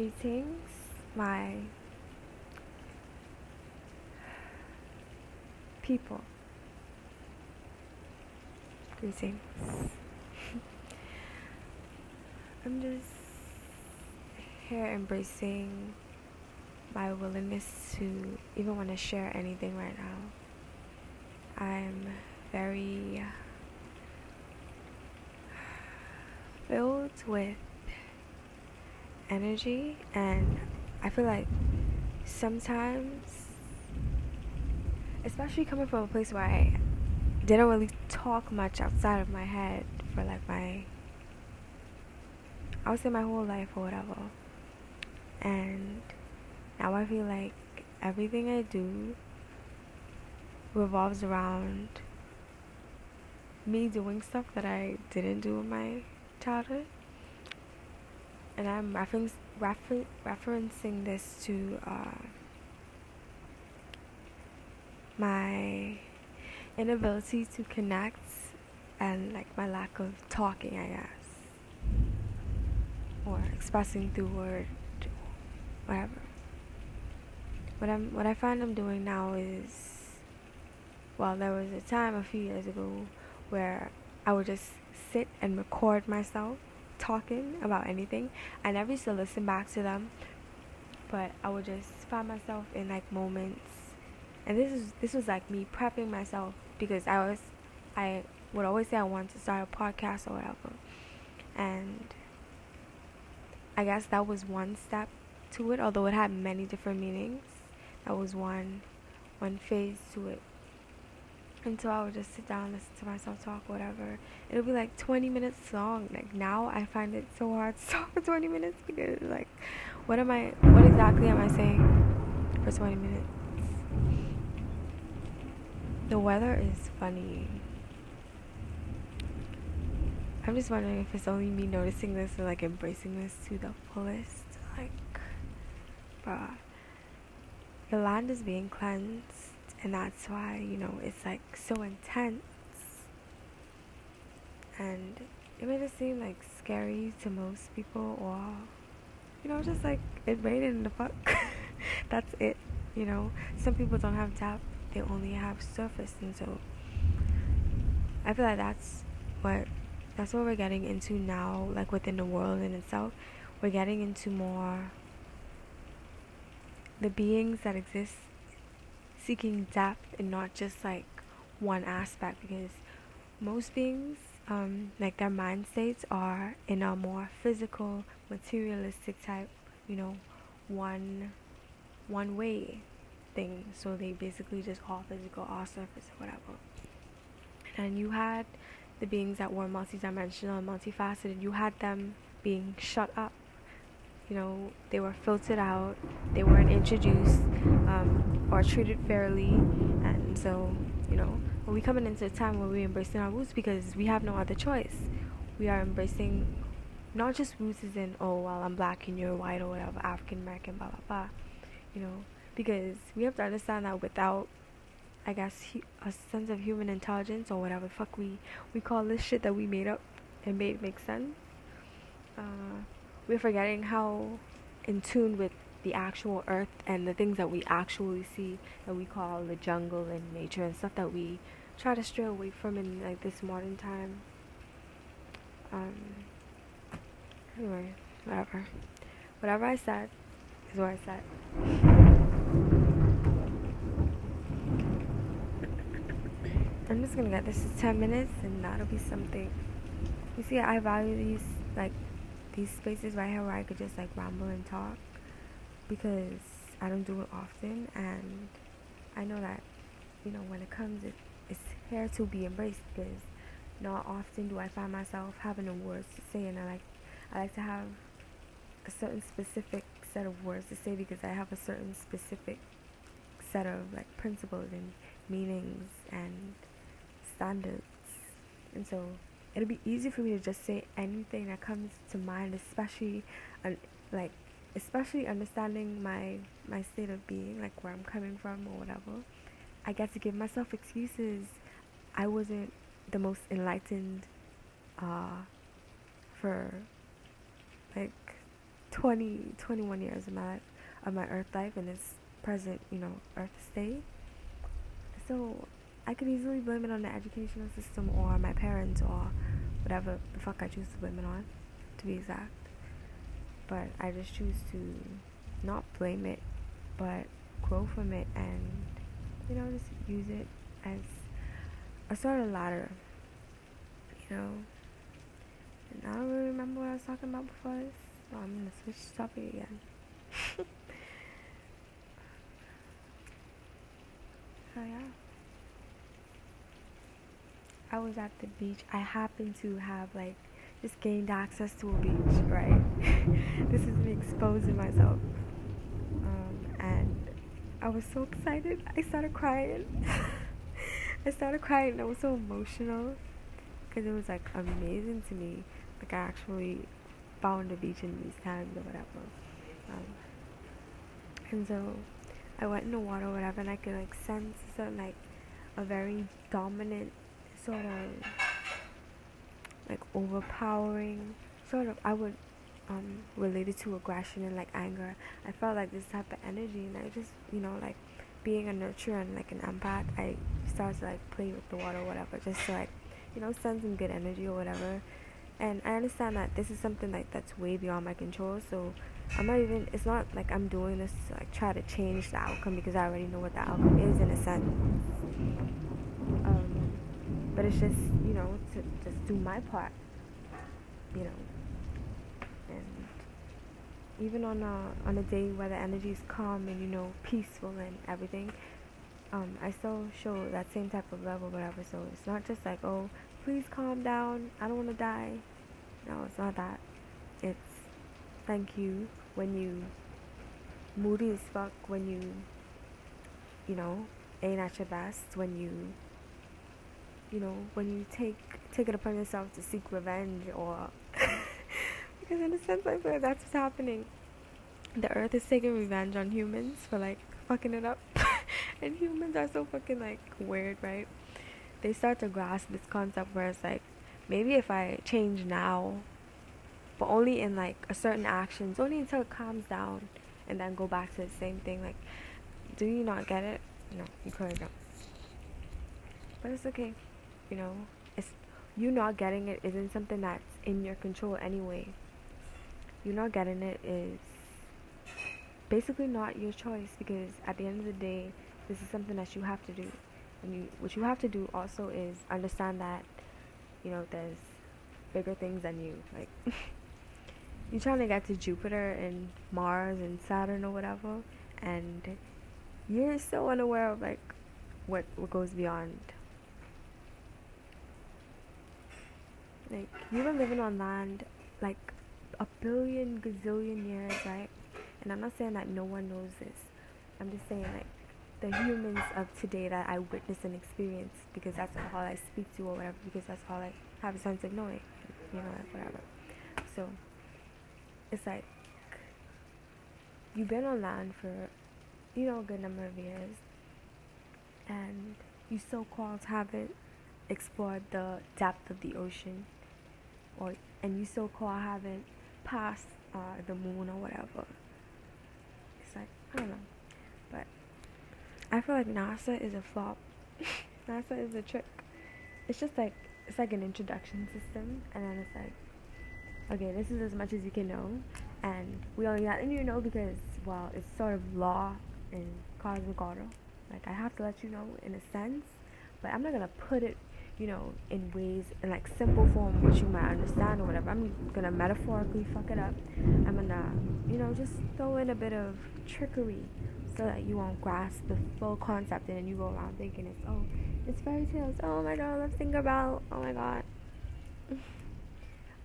Greetings, my people. Greetings. I'm just here embracing my willingness to even want to share anything right now. I'm very filled with energy, and I feel like sometimes, especially coming from a place where I didn't really talk much outside of my head for like my, I would say my whole life or whatever, and now I feel like everything I do revolves around me doing stuff that I didn't do in my childhood and I'm reference, refer, referencing this to uh, my inability to connect and like my lack of talking, I guess, or expressing through word, whatever. What I'm, what I find I'm doing now is, well, there was a time a few years ago where I would just sit and record myself talking about anything. I never used to listen back to them, but I would just find myself in like moments, and this is this was like me prepping myself because I was I would always say I wanted to start a podcast or whatever, and I guess that was one step to it, although it had many different meanings. That was one one phase to it until I would just sit down, listen to myself talk, whatever. It'll be like 20 minutes long. Like now, I find it so hard to talk for 20 minutes because, like, what am I? What exactly am I saying for 20 minutes? The weather is funny. I'm just wondering if it's only me noticing this or like embracing this to the fullest. Like, bruh, the land is being cleansed and that's why you know it's like so intense. And it made it seem like scary to most people or you know just like it rained in the fuck. That's it you know? Some people don't have depth they only have surface. And so i feel like that's what that's what we're getting into now like within the world in itself. We're getting into more the beings that exist seeking depth and not just like one aspect because most beings um, like their mind states are in a more physical materialistic type you know one one way thing. So they basically just all physical all surface or whatever. And you had the beings that were multidimensional and multifaceted. You had them being shut up you know they were filtered out they weren't introduced um, or treated fairly. And so you know we're coming into a time where we're embracing our roots because we have no other choice. We are embracing not just roots as in oh well i'm black and you're white or whatever african american blah blah blah you know because we have to understand that without i guess a sense of human intelligence or whatever fuck we we call this shit that we made up and made make sense. Uh, we're forgetting how in tune with the actual earth and the things that we actually see that we call the jungle and nature and stuff that we try to stray away from in like this modern time. Um anyway, whatever. Whatever I said is what I said. I'm just gonna get this to 10 minutes and that'll be something. You see, I value these like these spaces right here where I could just like ramble and talk because I don't do it often. And I know that you know when it comes it, it's here to be embraced because not often do I find myself having the words to say. And I like I like to have a certain specific set of words to say because I have a certain specific set of like principles and meanings and standards. And so it'll be easy for me to just say anything that comes to mind, especially, like, especially understanding my my state of being, like where I'm coming from or whatever. I get to give myself excuses. I wasn't the most enlightened, uh, for, like, 20, 21 years of my of my Earth life and this present, you know, Earth state. So I could easily blame it on the educational system or my parents or whatever the fuck I choose to blame it on, to be exact. But I just choose to not blame it, but grow from it and, you know, just use it as a sort of ladder, you know. And I don't really remember what I was talking about before this, so I'm gonna switch topic again. so yeah. I was at the beach. I happened to have like just gained access to a beach, right? this is me exposing myself. Um, and I was so excited. I started crying. I started crying. I was so emotional because it was like amazing to me. Like I actually found a beach in these times or whatever. Um, and so I went in the water or whatever, and I could like sense some like a very dominant sort of like overpowering sort of I would um related to aggression and like anger. I felt like this type of energy and I just you know like being a nurturer and like an empath I started to like play with the water or whatever just to like you know send some good energy or whatever. And I understand that this is something like that's way beyond my control so I'm not even it's not like I'm doing this to like try to change the outcome because I already know what the outcome is in a sense. But it's just you know to just do my part you know. And even on a on a day where the energy is calm and you know peaceful and everything um, I still show that same type of love or whatever. So it's not just like oh please calm down. I don't want to die. No it's not that. It's thank you when you moody as fuck when you you know ain't at your best when you you know, when you take take it upon yourself to seek revenge or because in a sense I feel like that's what's happening. The earth is taking revenge on humans for like fucking it up. and humans are so fucking like weird, right? They start to grasp this concept where it's like maybe if I change now but only in like a certain actions, only until it calms down and then go back to the same thing. Like, do you not get it? No, you clearly don't. But it's okay you know it's you not getting it isn't something that's in your control anyway. You not getting it is basically not your choice because at the end of the day this is something that you have to do. And you what you have to do also is understand that you know there's bigger things than you. Like you're trying to get to Jupiter and Mars and Saturn or whatever and you're so unaware of like what what goes beyond Like you've been living on land like a billion gazillion years, right? And I'm not saying that no one knows this. I'm just saying like the humans of today that I witness and experience because that's all I speak to or whatever because that's all I have a sense of knowing. You know, like whatever. So it's like you've been on land for you know a good number of years and you so called haven't explored the depth of the ocean or and you so called haven't passed uh, the moon or whatever. It's like I don't know, but I feel like NASA is a flop. NASA is a trick. It's just like it's like an introduction system, and then it's like, okay, this is as much as you can know, and we only letting you know because well, it's sort of law in cosmic order. Like I have to let you know in a sense, but I'm not gonna put it you know, in ways in like simple form which you might understand or whatever. I'm gonna metaphorically fuck it up. I'm gonna, you know, just throw in a bit of trickery so that you won't grasp the full concept and then you go around thinking it's oh it's fairy tales. Oh my god, let's think about oh my god.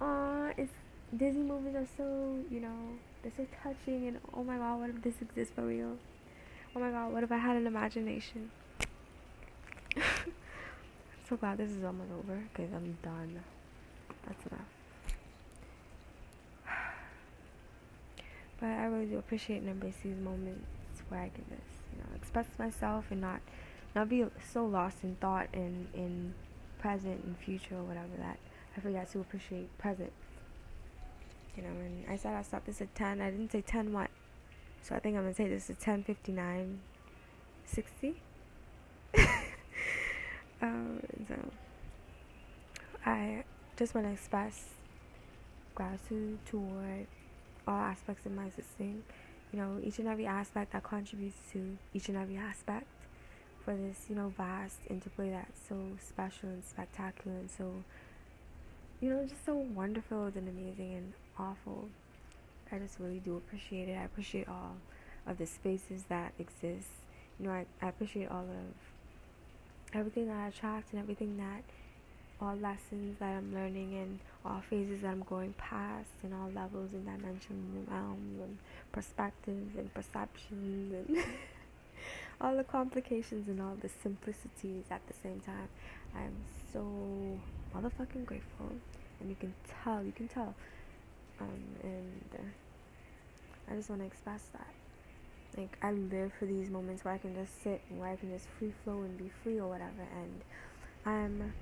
uh it's Disney movies are so, you know, they're so touching and oh my god, what if this exists for real? Oh my god, what if I had an imagination? So glad this is almost over because I'm done. That's enough. But I really do appreciate embrace these moments where I can just, you know, express myself and not not be so lost in thought and in present and future or whatever that I forget to appreciate present. You know, and I said I stopped this at 10. I didn't say 10 what. So I think I'm going to say this is 10:59 60. I just want to express gratitude toward all aspects of my existing. You know, each and every aspect that contributes to each and every aspect for this, you know, vast interplay that's so special and spectacular and so, you know, just so wonderful and amazing and awful. I just really do appreciate it. I appreciate all of the spaces that exist. You know, I, I appreciate all of everything that I attract and everything that all lessons that I'm learning and all phases that I'm going past and all levels and dimensions and realms and perspectives and perceptions and all the complications and all the simplicities at the same time. I'm so motherfucking grateful, and you can tell, you can tell. Um, and I just want to express that. Like I live for these moments where I can just sit, and where I can just free flow and be free or whatever. And I'm,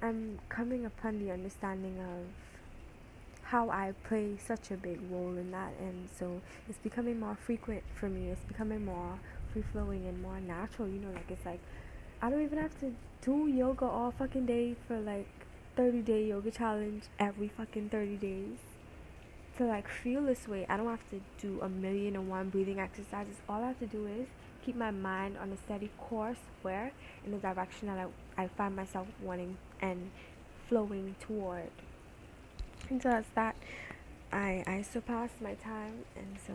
I'm coming upon the understanding of how I play such a big role in that, and so it's becoming more frequent for me. It's becoming more free flowing and more natural. You know, like it's like I don't even have to do yoga all fucking day for like 30 day yoga challenge every fucking 30 days to like feel this way. I don't have to do a million and one breathing exercises. All I have to do is keep my mind on a steady course where in the direction that I, I find myself wanting and flowing toward and so that's that I I surpassed my time and so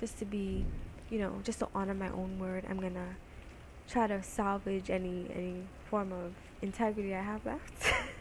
just to be you know just to honor my own word I'm gonna try to salvage any any form of integrity I have left